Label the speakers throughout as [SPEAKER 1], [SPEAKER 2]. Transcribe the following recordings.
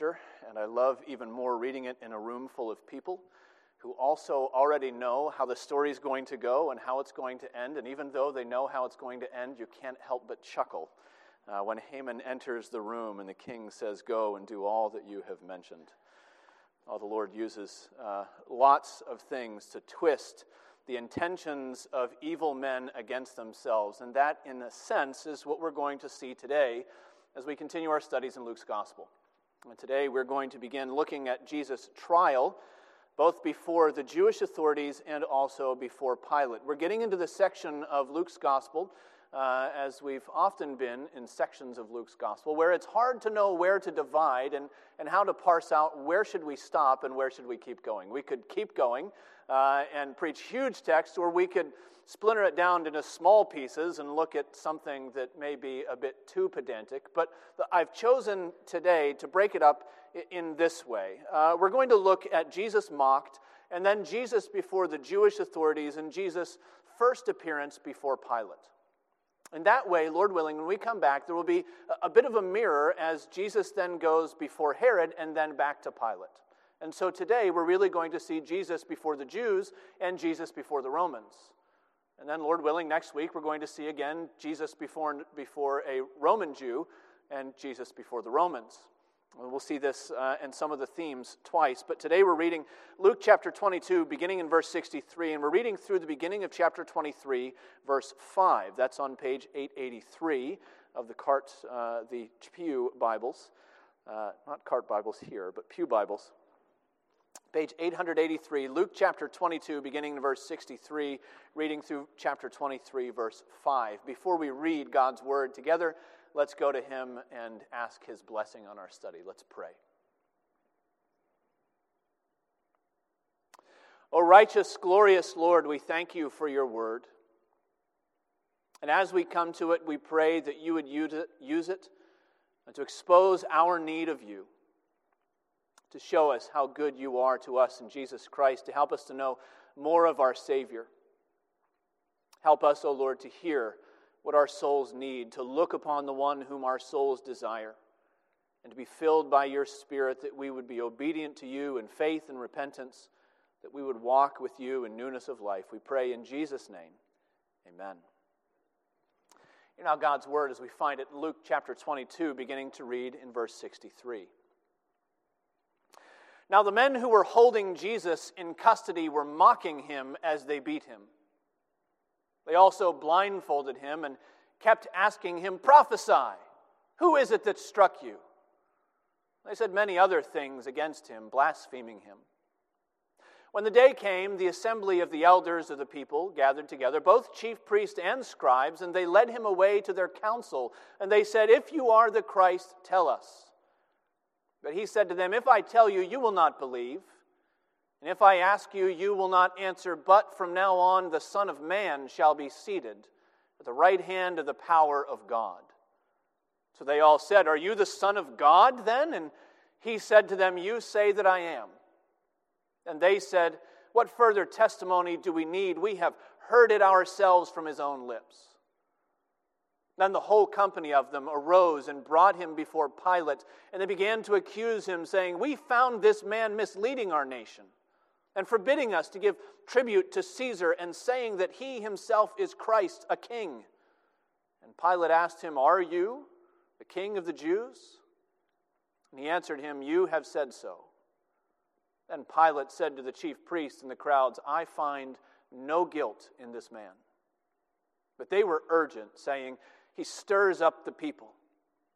[SPEAKER 1] and I love even more reading it in a room full of people who also already know how the story is going to go and how it's going to end. And even though they know how it's going to end, you can't help but chuckle uh, when Haman enters the room and the king says, Go and do all that you have mentioned. Oh, the Lord uses uh, lots of things to twist the intentions of evil men against themselves. And that, in a sense, is what we're going to see today as we continue our studies in Luke's gospel. And today we're going to begin looking at Jesus' trial, both before the Jewish authorities and also before Pilate. We're getting into the section of Luke's gospel, uh, as we've often been in sections of Luke's gospel, where it's hard to know where to divide and, and how to parse out where should we stop and where should we keep going. We could keep going uh, and preach huge texts, or we could splinter it down into small pieces and look at something that may be a bit too pedantic. But I've chosen today to break it up in this way. Uh, we're going to look at Jesus mocked, and then Jesus before the Jewish authorities, and Jesus' first appearance before Pilate. And that way, Lord willing, when we come back, there will be a bit of a mirror as Jesus then goes before Herod and then back to Pilate. And so today we're really going to see Jesus before the Jews and Jesus before the Romans. And then, Lord willing, next week we're going to see again Jesus before, before a Roman Jew and Jesus before the Romans. We'll see this uh, in some of the themes twice. But today we're reading Luke chapter 22, beginning in verse 63, and we're reading through the beginning of chapter 23, verse 5. That's on page 883 of the cart, uh, the Pew Bibles. Uh, not cart Bibles here, but Pew Bibles. Page 883, Luke chapter 22, beginning in verse 63, reading through chapter 23, verse 5. Before we read God's word together, let's go to him and ask his blessing on our study. Let's pray. O righteous, glorious Lord, we thank you for your word. And as we come to it, we pray that you would use it, to expose our need of you to show us how good you are to us in Jesus Christ, to help us to know more of our Savior. Help us, O Lord, to hear what our souls need, to look upon the one whom our souls desire, and to be filled by your Spirit that we would be obedient to you in faith and repentance, that we would walk with you in newness of life. We pray in Jesus' name. Amen. Hear now God's word as we find it in Luke chapter 22, beginning to read in verse 63. Now, the men who were holding Jesus in custody were mocking him as they beat him. They also blindfolded him and kept asking him, Prophesy, who is it that struck you? They said many other things against him, blaspheming him. When the day came, the assembly of the elders of the people gathered together, both chief priests and scribes, and they led him away to their council. And they said, If you are the Christ, tell us. But he said to them, If I tell you, you will not believe. And if I ask you, you will not answer. But from now on, the Son of Man shall be seated at the right hand of the power of God. So they all said, Are you the Son of God then? And he said to them, You say that I am. And they said, What further testimony do we need? We have heard it ourselves from his own lips. Then the whole company of them arose and brought him before Pilate, and they began to accuse him, saying, We found this man misleading our nation and forbidding us to give tribute to Caesar, and saying that he himself is Christ, a king. And Pilate asked him, Are you the king of the Jews? And he answered him, You have said so. Then Pilate said to the chief priests and the crowds, I find no guilt in this man. But they were urgent, saying, he stirs up the people,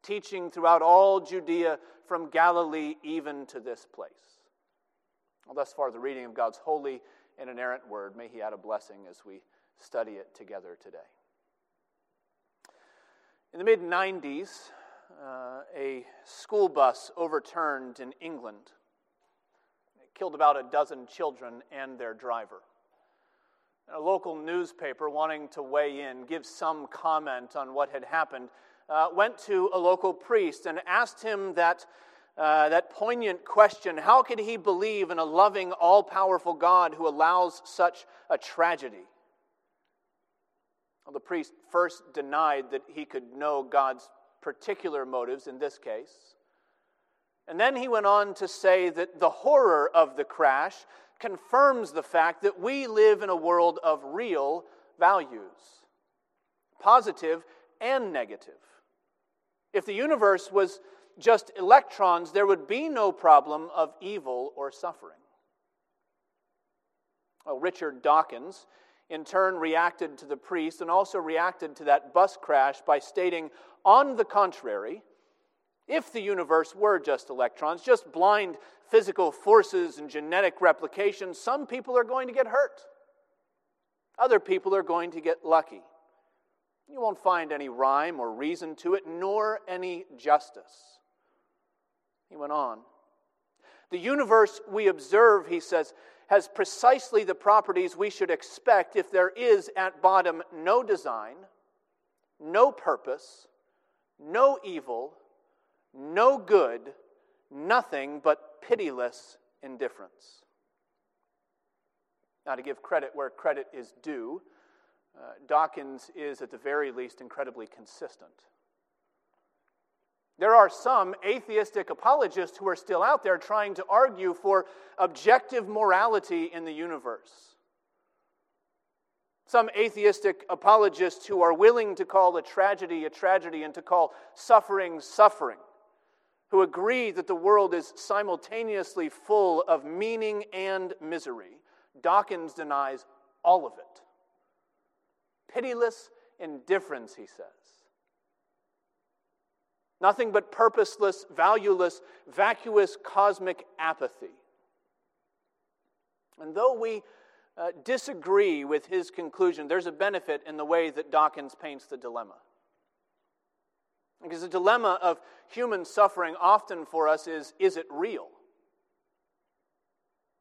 [SPEAKER 1] teaching throughout all Judea from Galilee even to this place. Well, thus far, the reading of God's holy and inerrant word. May He add a blessing as we study it together today. In the mid 90s, uh, a school bus overturned in England. It killed about a dozen children and their driver a local newspaper wanting to weigh in, give some comment on what had happened, uh, went to a local priest and asked him that, uh, that poignant question how could he believe in a loving, all powerful God who allows such a tragedy? Well, the priest first denied that he could know God's particular motives in this case. And then he went on to say that the horror of the crash confirms the fact that we live in a world of real values, positive and negative. If the universe was just electrons, there would be no problem of evil or suffering. Well, Richard Dawkins, in turn, reacted to the priest and also reacted to that bus crash by stating, on the contrary, if the universe were just electrons, just blind physical forces and genetic replication, some people are going to get hurt. Other people are going to get lucky. You won't find any rhyme or reason to it, nor any justice. He went on. The universe we observe, he says, has precisely the properties we should expect if there is at bottom no design, no purpose, no evil, no good, nothing but pitiless indifference. Now, to give credit where credit is due, uh, Dawkins is at the very least incredibly consistent. There are some atheistic apologists who are still out there trying to argue for objective morality in the universe. Some atheistic apologists who are willing to call a tragedy a tragedy and to call suffering suffering, who agree that the world is simultaneously full of meaning and misery. Dawkins denies all of it. Pitiless indifference, he says. Nothing but purposeless, valueless, vacuous cosmic apathy. And though we uh, disagree with his conclusion, there's a benefit in the way that Dawkins paints the dilemma. Because the dilemma of human suffering often for us is is it real?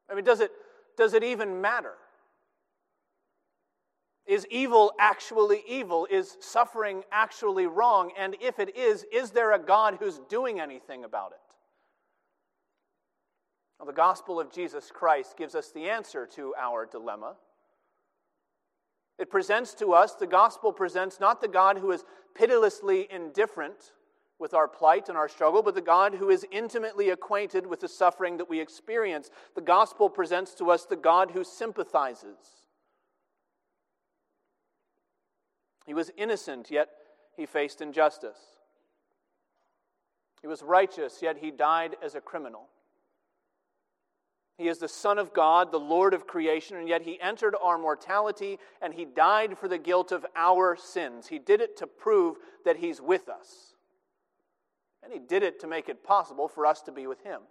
[SPEAKER 1] I mean, does it, does it even matter? Is evil actually evil? Is suffering actually wrong? And if it is, is there a God who's doing anything about it? Well, the gospel of Jesus Christ gives us the answer to our dilemma. It presents to us, the gospel presents not the God who is pitilessly indifferent with our plight and our struggle, but the God who is intimately acquainted with the suffering that we experience. The gospel presents to us the God who sympathizes He was innocent, yet he faced injustice. He was righteous, yet he died as a criminal. He is the Son of God, the Lord of creation, and yet he entered our mortality and he died for the guilt of our sins. He did it to prove that he's with us. And he did it to make it possible for us to be with him.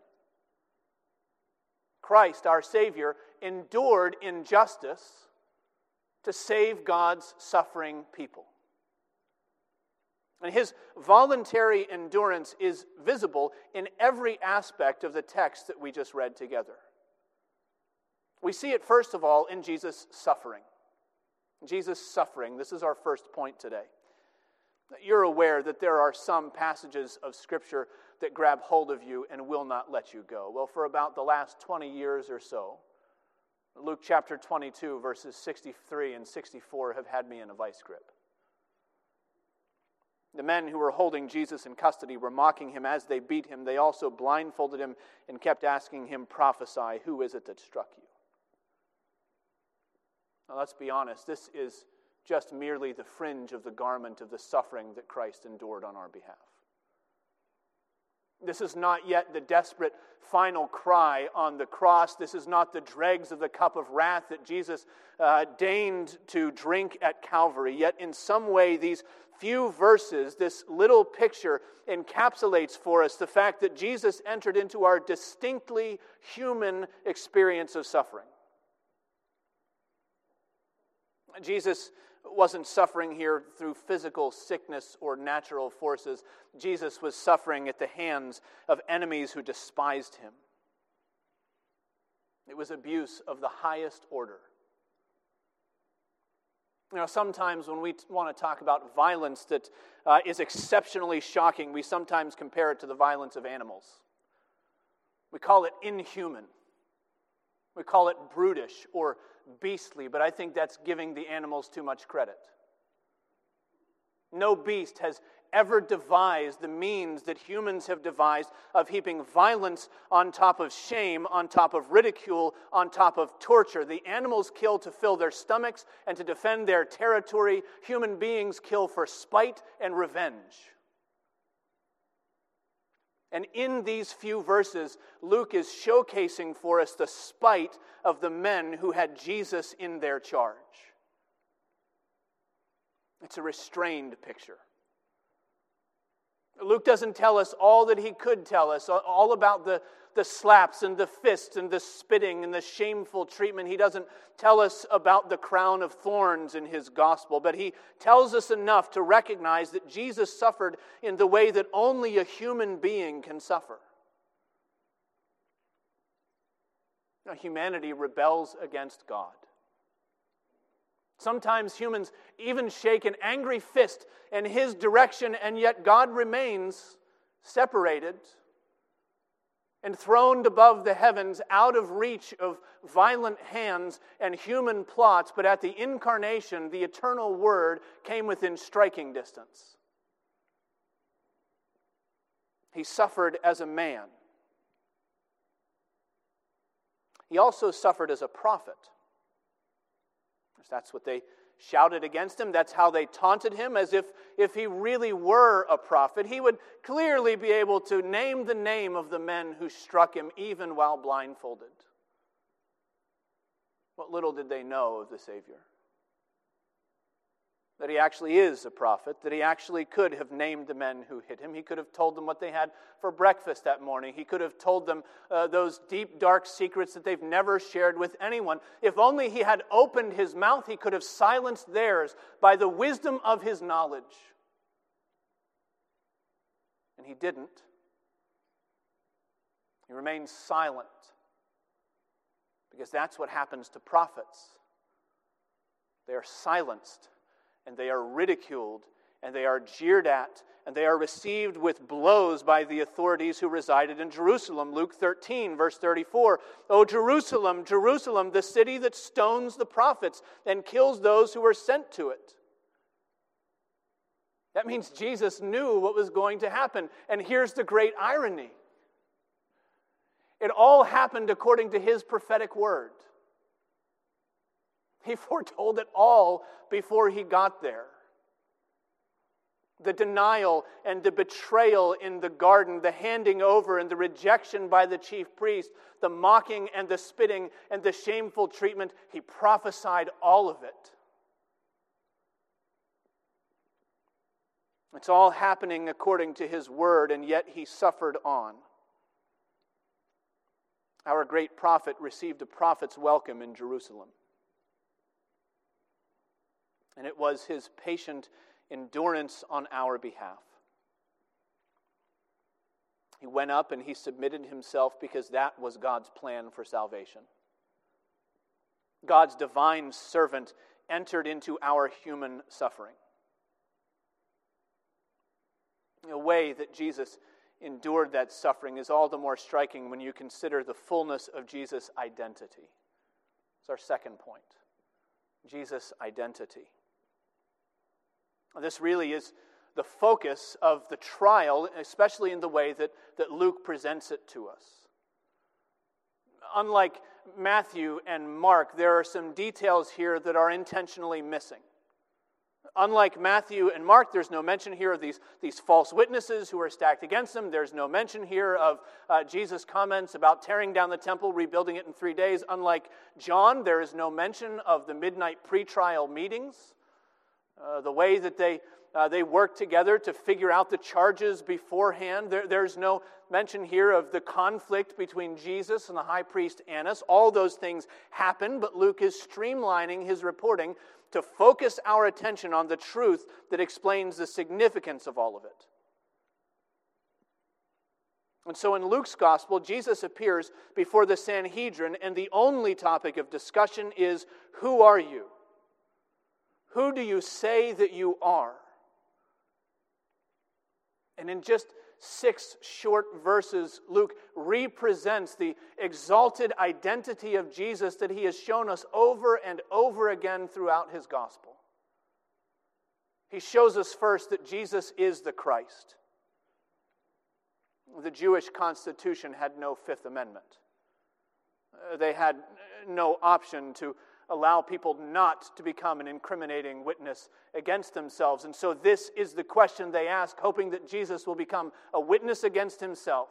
[SPEAKER 1] Christ, our Savior, endured injustice to save God's suffering people. And his voluntary endurance is visible in every aspect of the text that we just read together. We see it, first of all, in Jesus' suffering. Jesus' suffering. This is our first point today. You're aware that there are some passages of Scripture that grab hold of you and will not let you go. Well, for about the last 20 years or so, Luke chapter 22, verses 63 and 64 have had me in a vice grip. The men who were holding Jesus in custody were mocking him as they beat him. They also blindfolded him and kept asking him, Prophesy, who is it that struck you? Now, let's be honest, this is just merely the fringe of the garment of the suffering that Christ endured on our behalf. This is not yet the desperate final cry on the cross. This is not the dregs of the cup of wrath that Jesus uh, deigned to drink at Calvary. Yet, in some way, these few verses, this little picture, encapsulates for us the fact that Jesus entered into our distinctly human experience of suffering. Jesus wasn't suffering here through physical sickness or natural forces. Jesus was suffering at the hands of enemies who despised him. It was abuse of the highest order. You know, sometimes when we want to talk about violence that uh, is exceptionally shocking, we sometimes compare it to the violence of animals. We call it inhuman. We call it brutish or beastly, but I think that's giving the animals too much credit. No beast has ever devised the means that humans have devised of heaping violence on top of shame, on top of ridicule, on top of torture. The animals kill to fill their stomachs and to defend their territory. Human beings kill for spite and revenge. And in these few verses, Luke is showcasing for us the spite of the men who had Jesus in their charge. It's a restrained picture. Luke doesn't tell us all that he could tell us, all about the, the slaps and the fists and the spitting and the shameful treatment. He doesn't tell us about the crown of thorns in his gospel, but he tells us enough to recognize that Jesus suffered in the way that only a human being can suffer. Now, humanity rebels against God. Sometimes humans even shake an angry fist in his direction, and yet God remains separated and throned above the heavens, out of reach of violent hands and human plots. But at the incarnation, the eternal Word came within striking distance. He suffered as a man. He also suffered as a prophet. That's what they shouted against him. That's how they taunted him, as if, if he really were a prophet, he would clearly be able to name the name of the men who struck him, even while blindfolded. What little did they know of the Savior? That he actually is a prophet, that he actually could have named the men who hit him. He could have told them what they had for breakfast that morning. He could have told them uh, those deep, dark secrets that they've never shared with anyone. If only he had opened his mouth, he could have silenced theirs by the wisdom of his knowledge. And he didn't. He remained silent because that's what happens to prophets. They are silenced and they are ridiculed and they are jeered at and they are received with blows by the authorities who resided in Jerusalem. Luke 13, verse 34. O Jerusalem, Jerusalem, the city that stones the prophets and kills those who are sent to it. That means Jesus knew what was going to happen. And here's the great irony it all happened according to his prophetic word. He foretold it all before he got there. The denial and the betrayal in the garden, the handing over and the rejection by the chief priest, the mocking and the spitting and the shameful treatment, he prophesied all of it. It's all happening according to his word, and yet he suffered on. Our great prophet received a prophet's welcome in Jerusalem and it was his patient endurance on our behalf. He went up and he submitted himself because that was God's plan for salvation. God's divine servant entered into our human suffering. The way that Jesus endured that suffering is all the more striking when you consider the fullness of Jesus' identity. It's our second point Jesus' identity. This really is the focus of the trial, especially in the way that, that Luke presents it to us. Unlike Matthew and Mark, there are some details here that are intentionally missing. Unlike Matthew and Mark, there's no mention here of these, these false witnesses who are stacked against them. There's no mention here of uh, Jesus' comments about tearing down the temple, rebuilding it in three days. Unlike John, there is no mention of the midnight pretrial meetings. Uh, the way that they, uh, they work together to figure out the charges beforehand. There, there's no mention here of the conflict between Jesus and the high priest Annas. All those things happen, but Luke is streamlining his reporting to focus our attention on the truth that explains the significance of all of it. And so in Luke's gospel, Jesus appears before the Sanhedrin, and the only topic of discussion is Who are you? Who do you say that you are? And in just six short verses, Luke represents the exalted identity of Jesus that he has shown us over and over again throughout his gospel. He shows us first that Jesus is the Christ. The Jewish constitution had no Fifth Amendment. Uh, they had no option to allow people not to become an incriminating witness against themselves. And so, this is the question they ask, hoping that Jesus will become a witness against himself.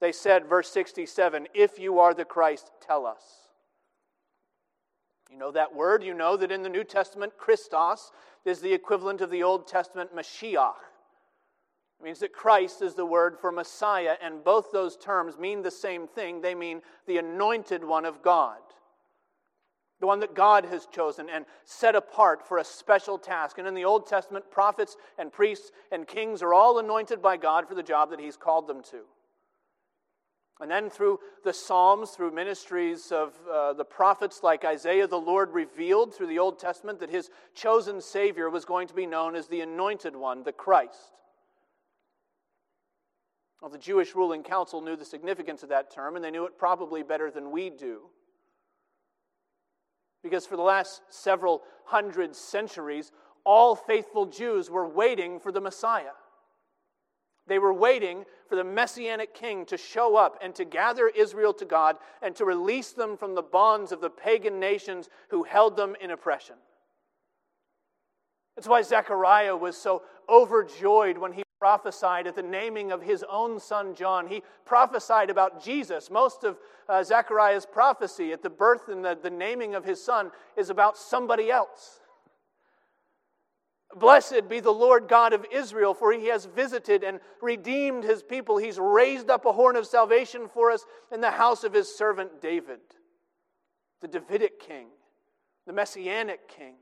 [SPEAKER 1] They said, verse 67, If you are the Christ, tell us. You know that word? You know that in the New Testament, Christos is the equivalent of the Old Testament Mashiach. It means that Christ is the word for Messiah, and both those terms mean the same thing. They mean the anointed one of God the one that God has chosen and set apart for a special task. And in the Old Testament, prophets and priests and kings are all anointed by God for the job that He's called them to. And then through the Psalms, through ministries of uh, the prophets like Isaiah, the Lord revealed through the Old Testament that His chosen Savior was going to be known as the Anointed One, the Christ. Well, the Jewish ruling council knew the significance of that term, and they knew it probably better than we do. Because for the last several hundred centuries, all faithful Jews were waiting for the Messiah. They were waiting for the messianic king to show up and to gather Israel to God and to release them from the bonds of the pagan nations who held them in oppression. That's why Zechariah was so overjoyed when he prophesied at the naming of his own son John. He prophesied about Jesus. Most of uh, Zechariah's prophecy at the birth and the, the naming of his son is about somebody else. Blessed be the Lord God of Israel, for he has visited and redeemed his people. He's raised up a horn of salvation for us in the house of his servant David, the Davidic king, the messianic king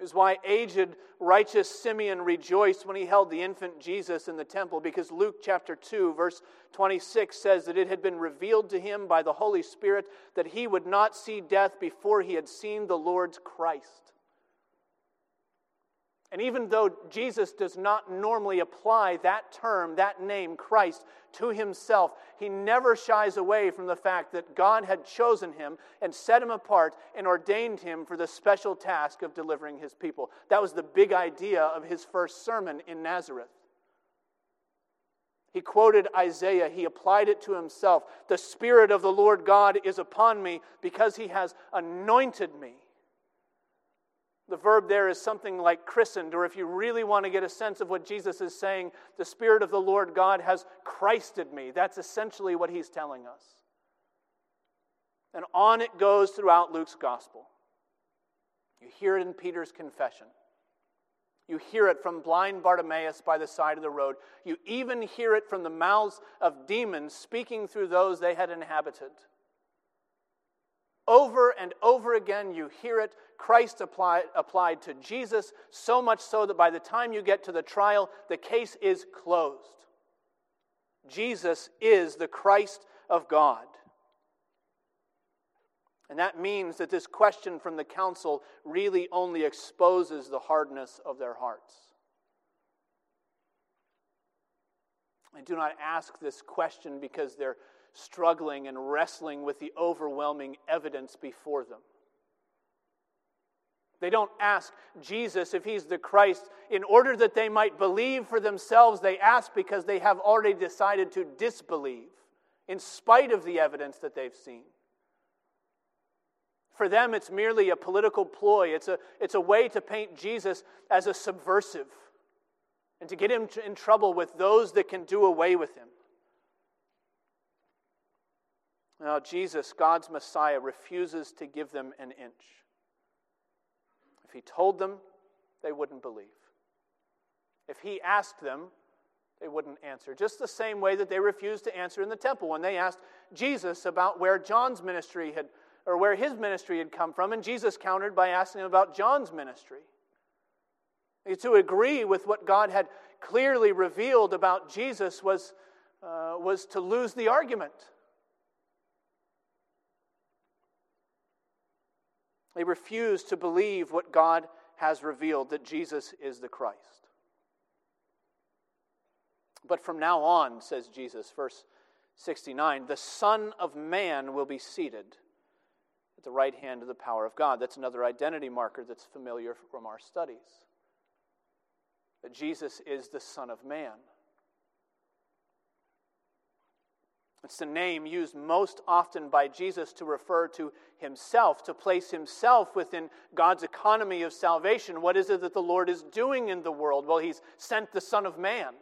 [SPEAKER 1] is why aged, righteous Simeon rejoiced when he held the infant Jesus in the temple, because Luke chapter 2, verse 26 says that it had been revealed to him by the Holy Spirit that he would not see death before he had seen the Lord's Christ. And even though Jesus does not normally apply that term, that name, Christ, to himself, he never shies away from the fact that God had chosen him and set him apart and ordained him for the special task of delivering his people. That was the big idea of his first sermon in Nazareth. He quoted Isaiah, he applied it to himself. The Spirit of the Lord God is upon me because he has anointed me the verb there is something like christened, or if you really want to get a sense of what Jesus is saying, the Spirit of the Lord God has Christed me. That's essentially what he's telling us. And on it goes throughout Luke's gospel. You hear it in Peter's confession. You hear it from blind Bartimaeus by the side of the road. You even hear it from the mouths of demons speaking through those they had inhabited. Over and over again, you hear it. Christ applied, to Jesus, so much so that by the time you get to the trial, the case is closed. Jesus is the Christ of God. And that means that this question from the council really only exposes the hardness of their hearts. I do not ask this question because they're struggling and wrestling with the overwhelming evidence before them. They don't ask Jesus if he's the Christ in order that they might believe for themselves. They ask because they have already decided to disbelieve in spite of the evidence that they've seen. For them, it's merely a political ploy, it's a, it's a way to paint Jesus as a subversive and to get him in trouble with those that can do away with him. Now, Jesus, God's Messiah, refuses to give them an inch. If he told them, they wouldn't believe. If he asked them, they wouldn't answer. Just the same way that they refused to answer in the temple when they asked Jesus about where John's ministry had, or where his ministry had come from, and Jesus countered by asking him about John's ministry. To agree with what God had clearly revealed about Jesus was, uh, was to lose the argument. They refuse to believe what God has revealed that Jesus is the Christ. But from now on, says Jesus, verse 69, the Son of Man will be seated at the right hand of the power of God. That's another identity marker that's familiar from our studies. That Jesus is the Son of Man. It's the name used most often by Jesus to refer to himself, to place himself within God's economy of salvation. What is it that the Lord is doing in the world? Well, he's sent the Son of Man.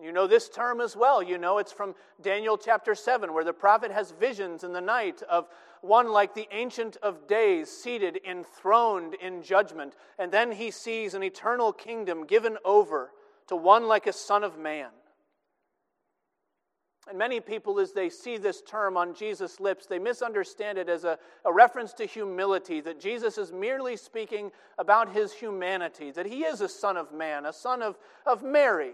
[SPEAKER 1] You know this term as well. You know it's from Daniel chapter 7, where the prophet has visions in the night of one like the Ancient of Days, seated, enthroned in judgment. And then he sees an eternal kingdom given over to one like a Son of Man. And many people, as they see this term on Jesus' lips, they misunderstand it as a, a, reference to humility, that Jesus is merely speaking about his humanity, that he is a son of man, a son of, of Mary,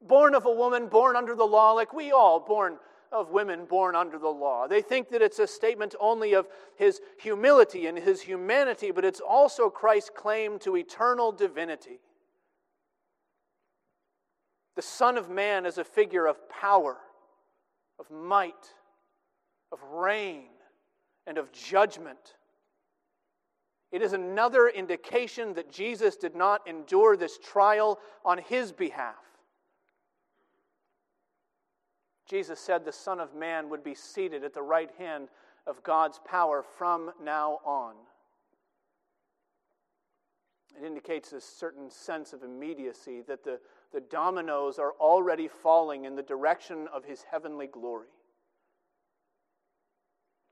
[SPEAKER 1] born of a woman, born under the law, like we all, born of women born under the law. They think that it's a statement only of his humility and his humanity, but it's also Christ's claim to eternal divinity. The Son of Man is a figure of power of might, of reign, and of judgment. It is another indication that Jesus did not endure this trial on his behalf. Jesus said the Son of Man would be seated at the right hand of God's power from now on. It indicates a certain sense of immediacy that the the dominoes are already falling in the direction of his heavenly glory.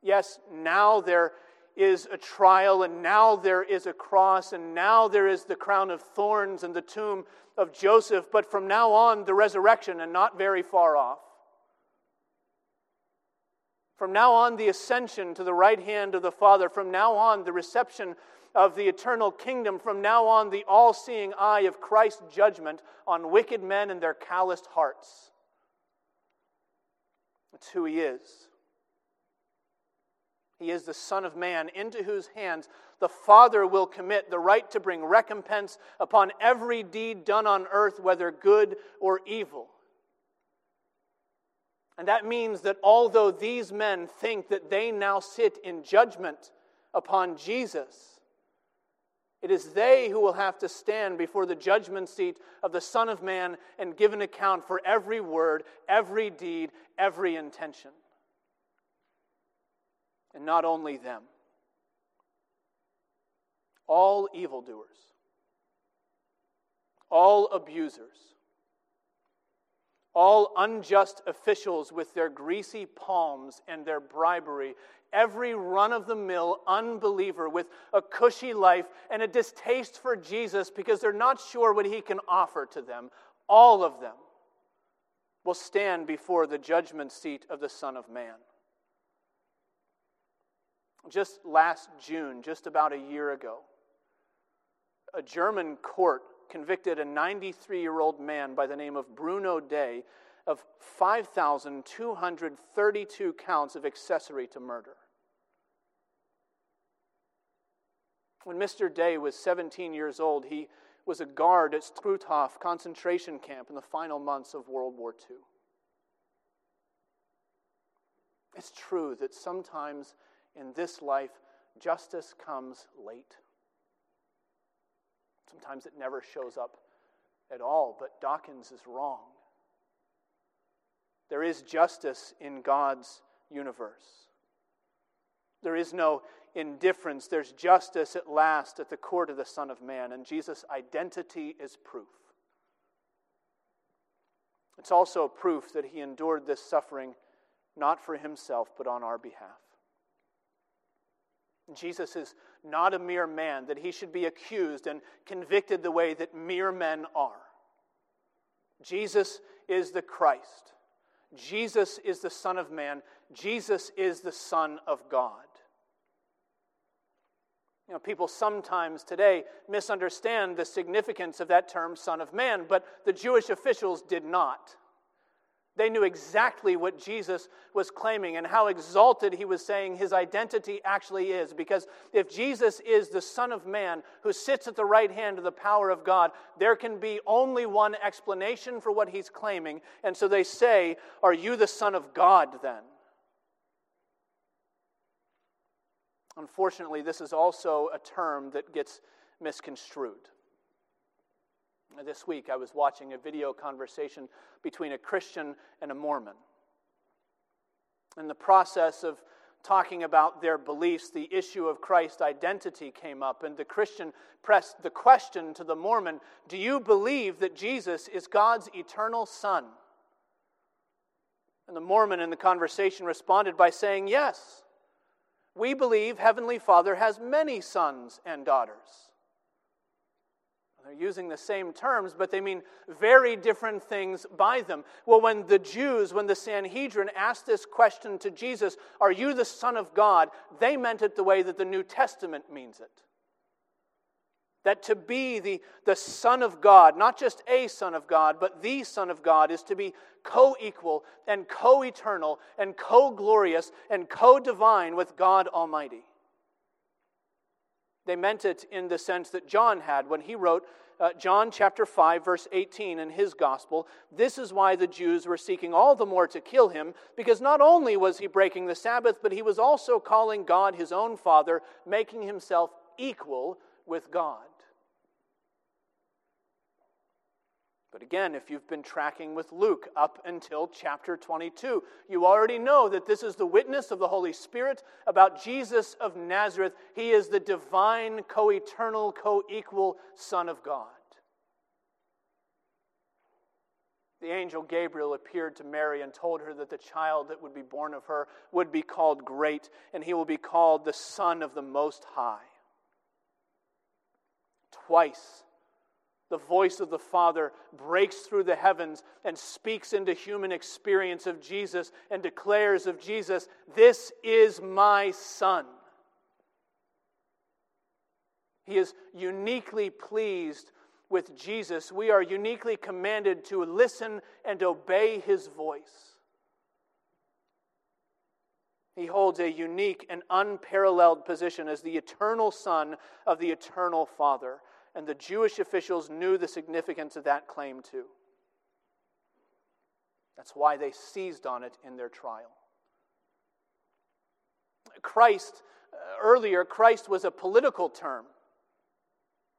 [SPEAKER 1] Yes, now there is a trial, and now there is a cross, and now there is the crown of thorns and the tomb of Joseph, but from now on, the resurrection, and not very far off. From now on, the ascension to the right hand of the Father. From now on, the reception of the eternal kingdom. From now on, the all seeing eye of Christ's judgment on wicked men and their calloused hearts. That's who he is. He is the Son of Man, into whose hands the Father will commit the right to bring recompense upon every deed done on earth, whether good or evil. And that means that although these men think that they now sit in judgment upon Jesus, it is they who will have to stand before the judgment seat of the Son of Man and give an account for every word, every deed, every intention. And not only them, all evildoers, all abusers, all unjust officials with their greasy palms and their bribery every run of the mill unbeliever with a cushy life and a distaste for Jesus because they're not sure what he can offer to them, all of them will stand before the judgment seat of the Son of Man. Just last June, just about a year ago, a German court convicted a 93 year old man by the name of Bruno Dey of 5,232 counts of accessory to murder. When Mr. Dey was 17 years old, he was a guard at Stutthof concentration camp in the final months of World War II. It's true that sometimes in this life, justice comes late. Sometimes it never shows up at all, but Dawkins is wrong. There is justice in God's universe. There is no indifference. There's justice at last at the court of the Son of Man, and Jesus' identity is proof. It's also proof that he endured this suffering not for himself, but on our behalf. Jesus is not a mere man, that he should be accused and convicted the way that mere men are. Jesus is the Christ. Jesus is the Son of Man. Jesus is the Son of God. You know, people sometimes today misunderstand the significance of that term, Son of Man, but the Jewish officials did not. They knew exactly what Jesus was claiming and how exalted he was saying his identity actually is. Because if Jesus is the Son of Man who sits at the right hand of the power of God, there can be only one explanation for what he's claiming. And so they say, Are you the Son of God then? Unfortunately, this is also a term that gets misconstrued. This week, I was watching a video conversation between a Christian and a Mormon. In the process of talking about their beliefs, the issue of Christ's identity came up, and the Christian pressed the question to the Mormon Do you believe that Jesus is God's eternal Son? And the Mormon in the conversation responded by saying, Yes. We believe Heavenly Father has many sons and daughters. They're using the same terms, but they mean very different things by them. Well, when the Jews, when the Sanhedrin asked this question to Jesus, Are you the Son of God? they meant it the way that the New Testament means it. That to be the, the Son of God, not just a Son of God, but the Son of God, is to be co equal and co eternal and co glorious and co divine with God Almighty. They meant it in the sense that John had when he wrote uh, John chapter 5, verse 18 in his gospel. This is why the Jews were seeking all the more to kill him, because not only was he breaking the Sabbath, but he was also calling God his own Father, making himself equal with God. But again, if you've been tracking with Luke up until chapter 22, you already know that this is the witness of the Holy Spirit about Jesus of Nazareth. He is the divine, co eternal, co equal Son of God. The angel Gabriel appeared to Mary and told her that the child that would be born of her would be called Great, and he will be called the Son of the Most High. Twice, the voice of the Father breaks through the heavens and speaks into human experience of Jesus and declares of Jesus, This is my Son. He is uniquely pleased with Jesus. We are uniquely commanded to listen and obey his voice. He holds a unique and unparalleled position as the eternal Son of the eternal Father and the Jewish officials knew the significance of that claim too. That's why they seized on it in their trial. Christ, uh, earlier, Christ was a political term.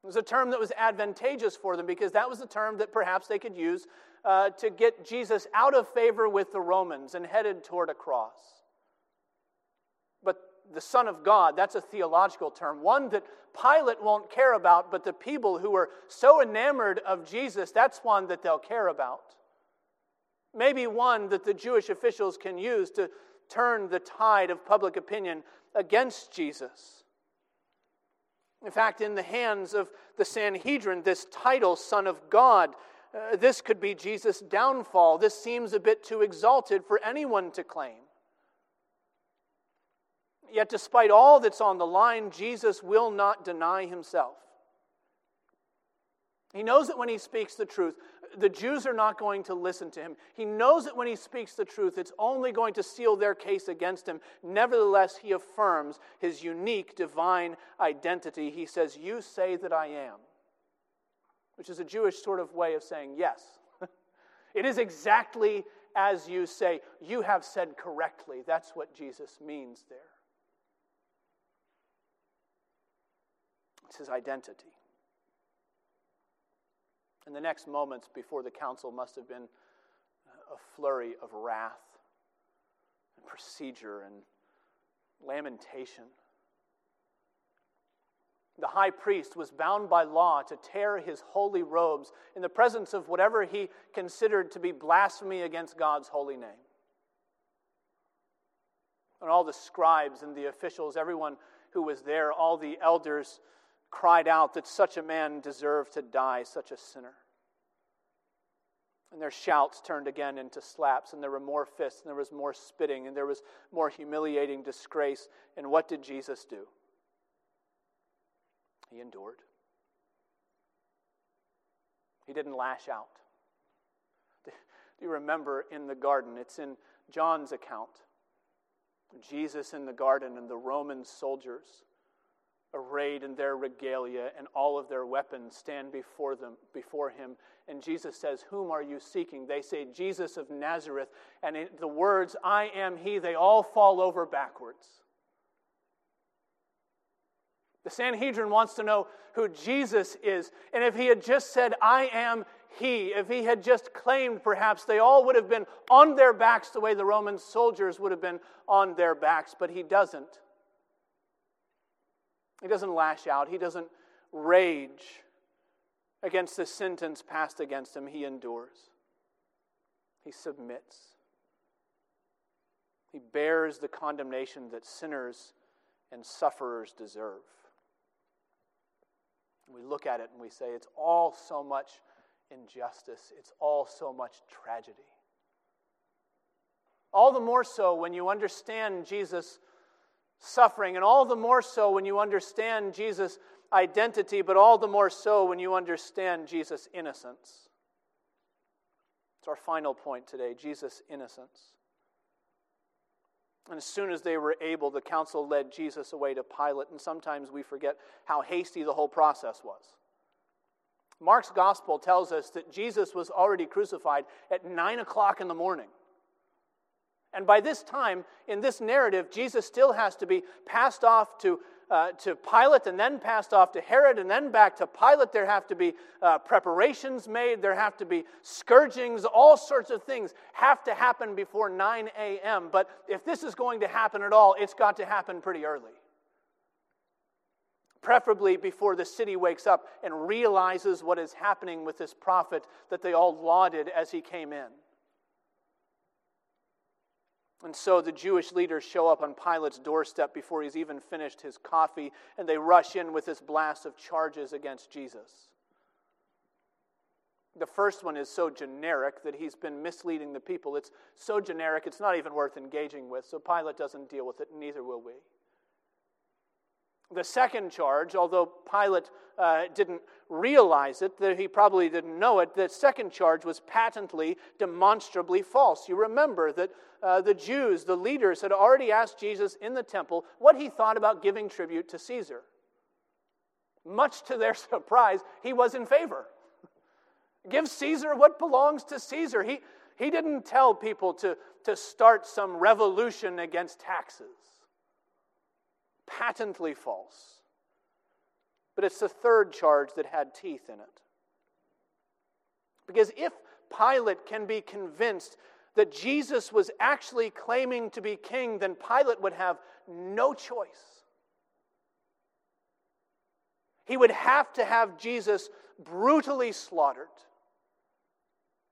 [SPEAKER 1] It was a term that was advantageous for them because that was the term that perhaps they could use uh, to get Jesus out of favor with the Romans and headed toward a cross the Son of God, that's a theological term, one that Pilate won't care about, but the people who are so enamored of Jesus, that's one that they'll care about. Maybe one that the Jewish officials can use to turn the tide of public opinion against Jesus. In fact, in the hands of the Sanhedrin, this title, Son of God, uh, this could be Jesus' downfall. This seems a bit too exalted for anyone to claim. Yet, despite all that's on the line, Jesus will not deny himself. He knows that when he speaks the truth, the Jews are not going to listen to him. He knows that when he speaks the truth, it's only going to seal their case against him. Nevertheless, he affirms his unique divine identity. He says, You say that I am, which is a Jewish sort of way of saying, Yes. it is exactly as you say. You have said correctly. That's what Jesus means there. It's his identity. In the next moments before the council must have been a flurry of wrath and procedure and lamentation. The high priest was bound by law to tear his holy robes in the presence of whatever he considered to be blasphemy against God's holy name. And all the scribes and the officials, everyone who was there, all the elders, cried out that such a man deserved to die, such a sinner. And their shouts turned again into slaps, and there were more fists, and there was more spitting, and there was more humiliating disgrace. And what did Jesus do? He endured. He didn't lash out. Do you remember in the garden? It's in John's account. Jesus in the garden and the Roman soldiers arrayed in their regalia and all of their weapons stand before them before him and jesus says whom are you seeking they say jesus of nazareth and in the words i am he they all fall over backwards The Sanhedrin wants to know who Jesus is. And if he had just said, I am he, if he had just claimed, perhaps they all would have been on their backs the way the Roman soldiers would have been on their backs, but he doesn't. He doesn't lash out, he doesn't rage against the sentence passed against him. He endures, he submits, he bears the condemnation that sinners and sufferers deserve. We look at it and we say, it's all so much injustice, it's all so much tragedy. All the more so when you understand Jesus' suffering, and all the more so when you understand Jesus' identity, but all the more so when you understand Jesus' innocence. It's our final point today Jesus' innocence. And as soon as they were able, the council led Jesus away to Pilate, and sometimes we forget how hasty the whole process was. Mark's gospel tells us that Jesus was already crucified at 9 o'clock in the morning. And by this time, in this narrative, Jesus still has to be passed off to, uh, to Pilate and then passed off to Herod and then back to Pilate. There have to be uh, preparations made, there have to be scourgings, all sorts of things have to happen before 9 a.m. But if this is going to happen at all, it's got to happen pretty early preferably before the city wakes up and realizes what is happening with this prophet that they all lauded as he came in. And so the Jewish leaders show up on Pilate's doorstep before he's even finished his coffee, and they rush in with this blast of charges against Jesus. The first one is so generic that he's been misleading the people. It's so generic, it's not even worth engaging with, so Pilate doesn't deal with it, neither will we. The second charge, although Pilate uh, didn't realize it, that he probably didn't know it, the second charge was patently, demonstrably false. You remember that uh, the Jews, the leaders, had already asked Jesus in the temple what he thought about giving tribute to Caesar. Much to their surprise, he was in favor. Give Caesar what belongs to Caesar. He, he didn't tell people to, to start some revolution against taxes patently false. But it's the third charge that had teeth in it. Because if Pilate can be convinced that Jesus was actually claiming to be king, then Pilate would have no choice. He would have to have Jesus brutally slaughtered.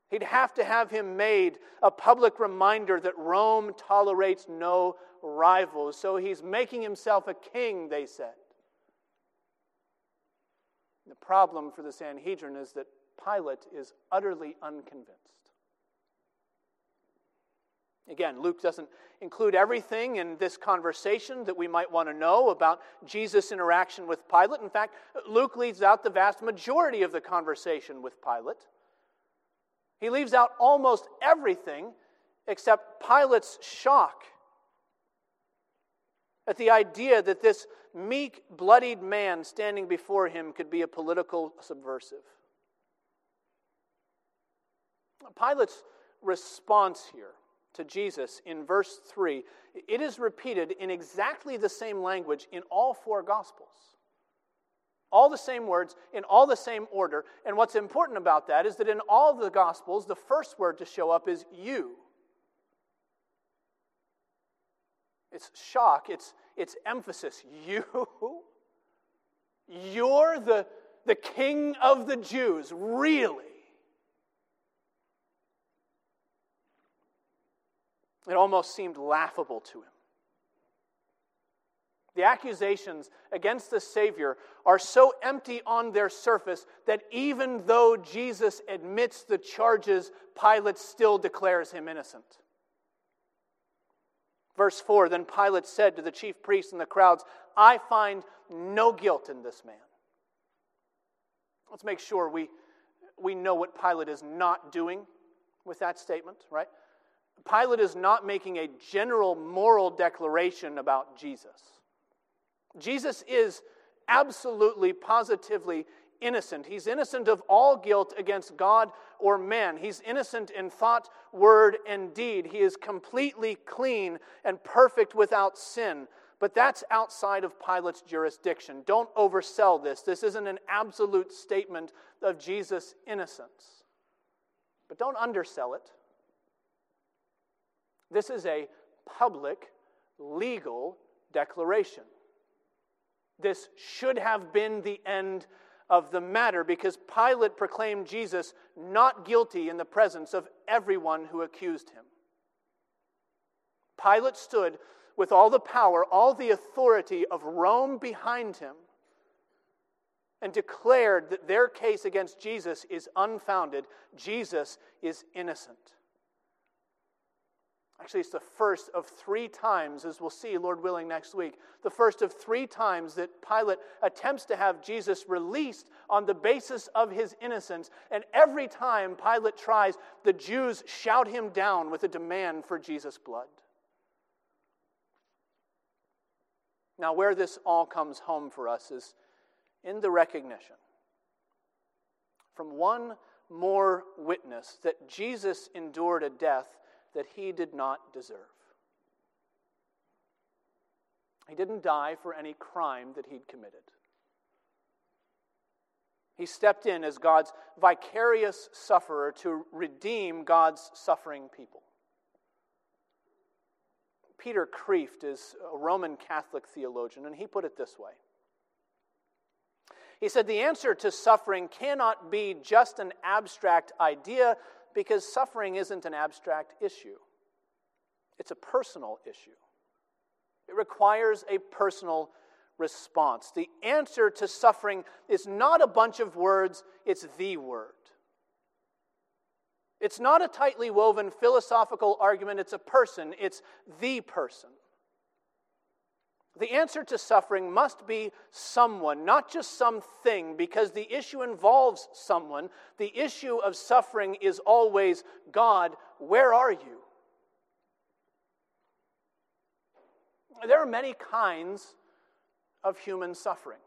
[SPEAKER 1] He'd have to have him made a public reminder that Rome tolerates no rivals. So he's making himself a king, they said. The problem for the Sanhedrin is that Pilate is utterly unconvinced. Again, Luke doesn't include everything in this conversation that we might want to know about Jesus' interaction with Pilate. In fact, Luke leaves out the vast majority of the conversation with Pilate. He leaves out almost everything except Pilate's shock at the idea that this meek, bloodied man standing before him could be a political subversive. Pilate's response here to Jesus in verse 3, it is repeated in exactly the same language in all four gospels. All the same words in all the same order. And what's important about that is that in all the Gospels, the first word to show up is you. It's shock, it's, it's emphasis. You? You're the, the king of the Jews, really? It almost seemed laughable to him. The accusations against the Savior are so empty on their surface that even though Jesus admits the charges, Pilate still declares him innocent. Verse 4 Then Pilate said to the chief priests and the crowds, I find no guilt in this man. Let's make sure we, we know what Pilate is not doing with that statement, right? Pilate is not making a general moral declaration about Jesus. Jesus is absolutely, positively innocent. He's innocent of all guilt against God or man. He's innocent in thought, word, and deed. He is completely clean and perfect without sin. But that's outside of Pilate's jurisdiction. Don't oversell this. This isn't an absolute statement of Jesus' innocence. But don't undersell it. This is a public, legal declaration. This should have been the end of the matter because Pilate proclaimed Jesus not guilty in the presence of everyone who accused him. Pilate stood with all the power, all the authority of Rome behind him, and declared that their case against Jesus is unfounded. Jesus is innocent. Actually, it's the first of three times, as we'll see, Lord willing, next week. The first of three times that Pilate attempts to have Jesus released on the basis of his innocence. And every time Pilate tries, the Jews shout him down with a demand for Jesus' blood. Now, where this all comes home for us is in the recognition from one more witness that Jesus endured a death that he did not deserve. He didn't die for any crime that he'd committed. He stepped in as God's vicarious sufferer to redeem God's suffering people. Peter Kreeft is a Roman Catholic theologian, and he put it this way. He said, The answer to suffering cannot be just an abstract idea because suffering isn't an abstract issue, it's a personal issue. It requires a personal response. The answer to suffering is not a bunch of words, it's the word. It's not a tightly woven philosophical argument, it's a person, it's the person. The answer to suffering must be someone, not just something, because the issue involves someone. The issue of suffering is always God, where are you? There are many kinds of human suffering.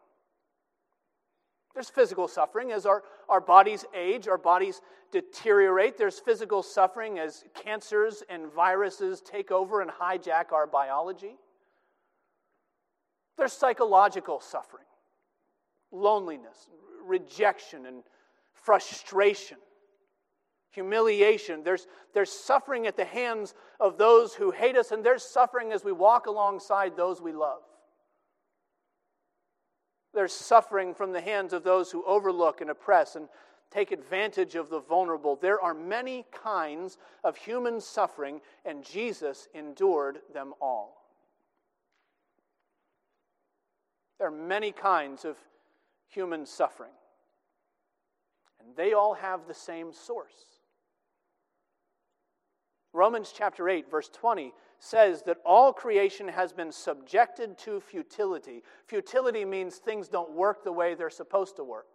[SPEAKER 1] There's physical suffering as our, our bodies age, our bodies deteriorate. There's physical suffering as cancers and viruses take over and hijack our biology. There's psychological suffering, loneliness, rejection, and frustration, humiliation. There's, there's suffering at the hands of those who hate us, and there's suffering as we walk alongside those we love. There's suffering from the hands of those who overlook and oppress and take advantage of the vulnerable. There are many kinds of human suffering, and Jesus endured them all. There are many kinds of human suffering, and they all have the same source. Romans chapter 8, verse 20 says that all creation has been subjected to futility. Futility means things don't work the way they're supposed to work,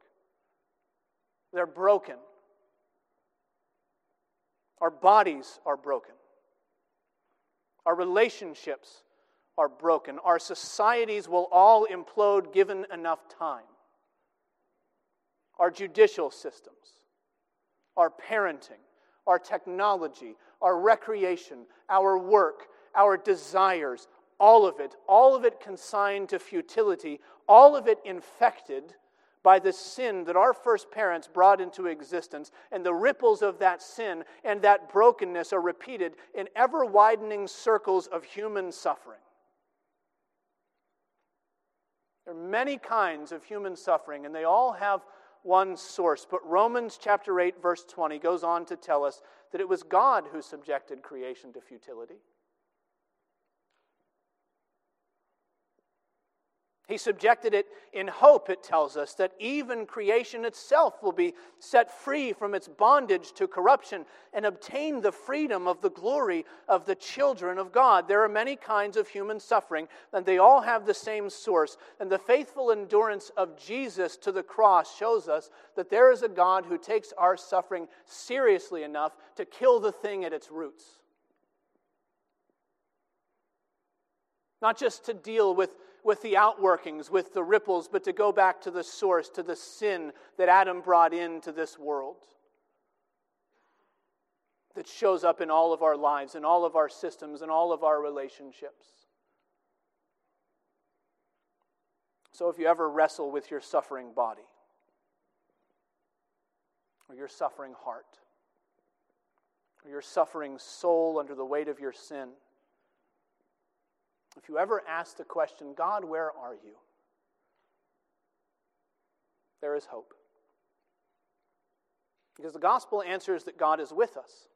[SPEAKER 1] they're broken. Our bodies are broken. Our relationships are broken. Our societies will all implode given enough time. Our judicial systems, our parenting, our technology, our recreation, our work, our desires, all of it, all of it consigned to futility, all of it infected by the sin that our first parents brought into existence, and the ripples of that sin and that brokenness are repeated in ever widening circles of human suffering. There are many kinds of human suffering, and they all have one source. But Romans chapter 8, verse 20 goes on to tell us that it was God who subjected creation to futility. He subjected it in hope, it tells us, that even creation itself will be set free from its bondage to corruption and obtain the freedom of the glory of the children of God. There are many kinds of human suffering, and they all have the same source. And the faithful endurance of Jesus to the cross shows us that there is a God who takes our suffering seriously enough to kill the thing at its roots. Not just to deal with with the outworkings, with the ripples, but to go back to the source, to the sin that Adam brought into this world. That shows up in all of our lives, in all of our systems, in all of our relationships. So if you ever wrestle with your suffering body, or your suffering heart, or your suffering soul under the weight of your sin, if you ever ask the question, God, where are you? There is hope. Because the gospel answers that God is with us.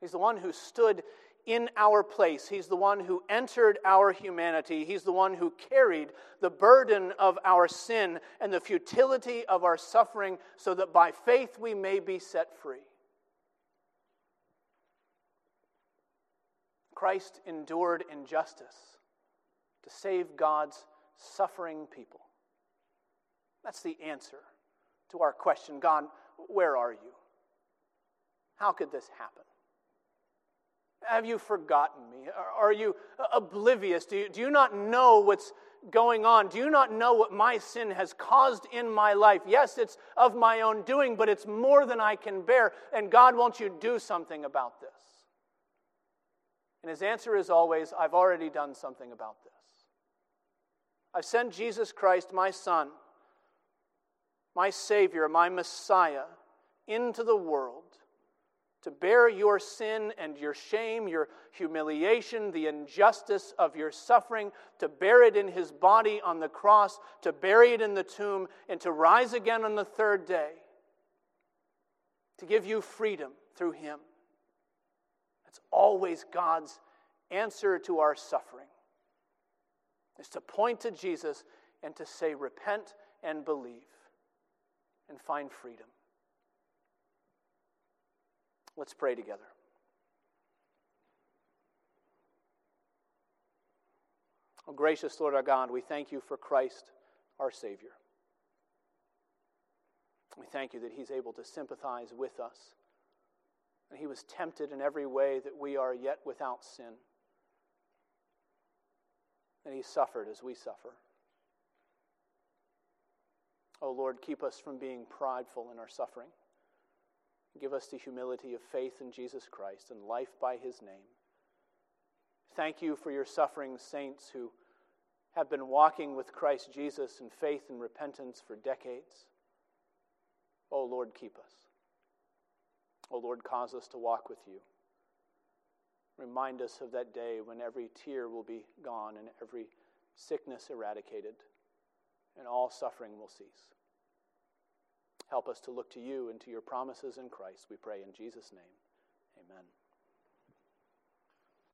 [SPEAKER 1] He's the one who stood in our place. He's the one who entered our humanity. He's the one who carried the burden of our sin and the futility of our suffering so that by faith we may be set free. Christ endured injustice to save God's suffering people. That's the answer to our question God, where are you? How could this happen? Have you forgotten me? Are you oblivious? Do you, do you not know what's going on? Do you not know what my sin has caused in my life? Yes, it's of my own doing, but it's more than I can bear. And God wants you do something about this. And his answer is always, I've already done something about this. I've sent Jesus Christ, my Son, my Savior, my Messiah, into the world to bear your sin and your shame, your humiliation, the injustice of your suffering, to bear it in his body on the cross, to bury it in the tomb, and to rise again on the third day, to give you freedom through him. That's always God's answer to our suffering, is to point to Jesus and to say, repent and believe and find freedom. Let's pray together. Oh, gracious Lord our God, we thank you for Christ, our Savior. We thank you that He's able to sympathize with us. And He was tempted in every way that we are yet without sin. And He suffered as we suffer. Oh Lord, keep us from being prideful in our suffering. Give us the humility of faith in Jesus Christ and life by his name. Thank you for your suffering saints who have been walking with Christ Jesus in faith and repentance for decades. Oh Lord, keep us. Oh Lord, cause us to walk with you. Remind us of that day when every tear will be gone and every sickness eradicated and all suffering will cease. Help us to look to you and to your promises in Christ, we pray in Jesus' name. Amen.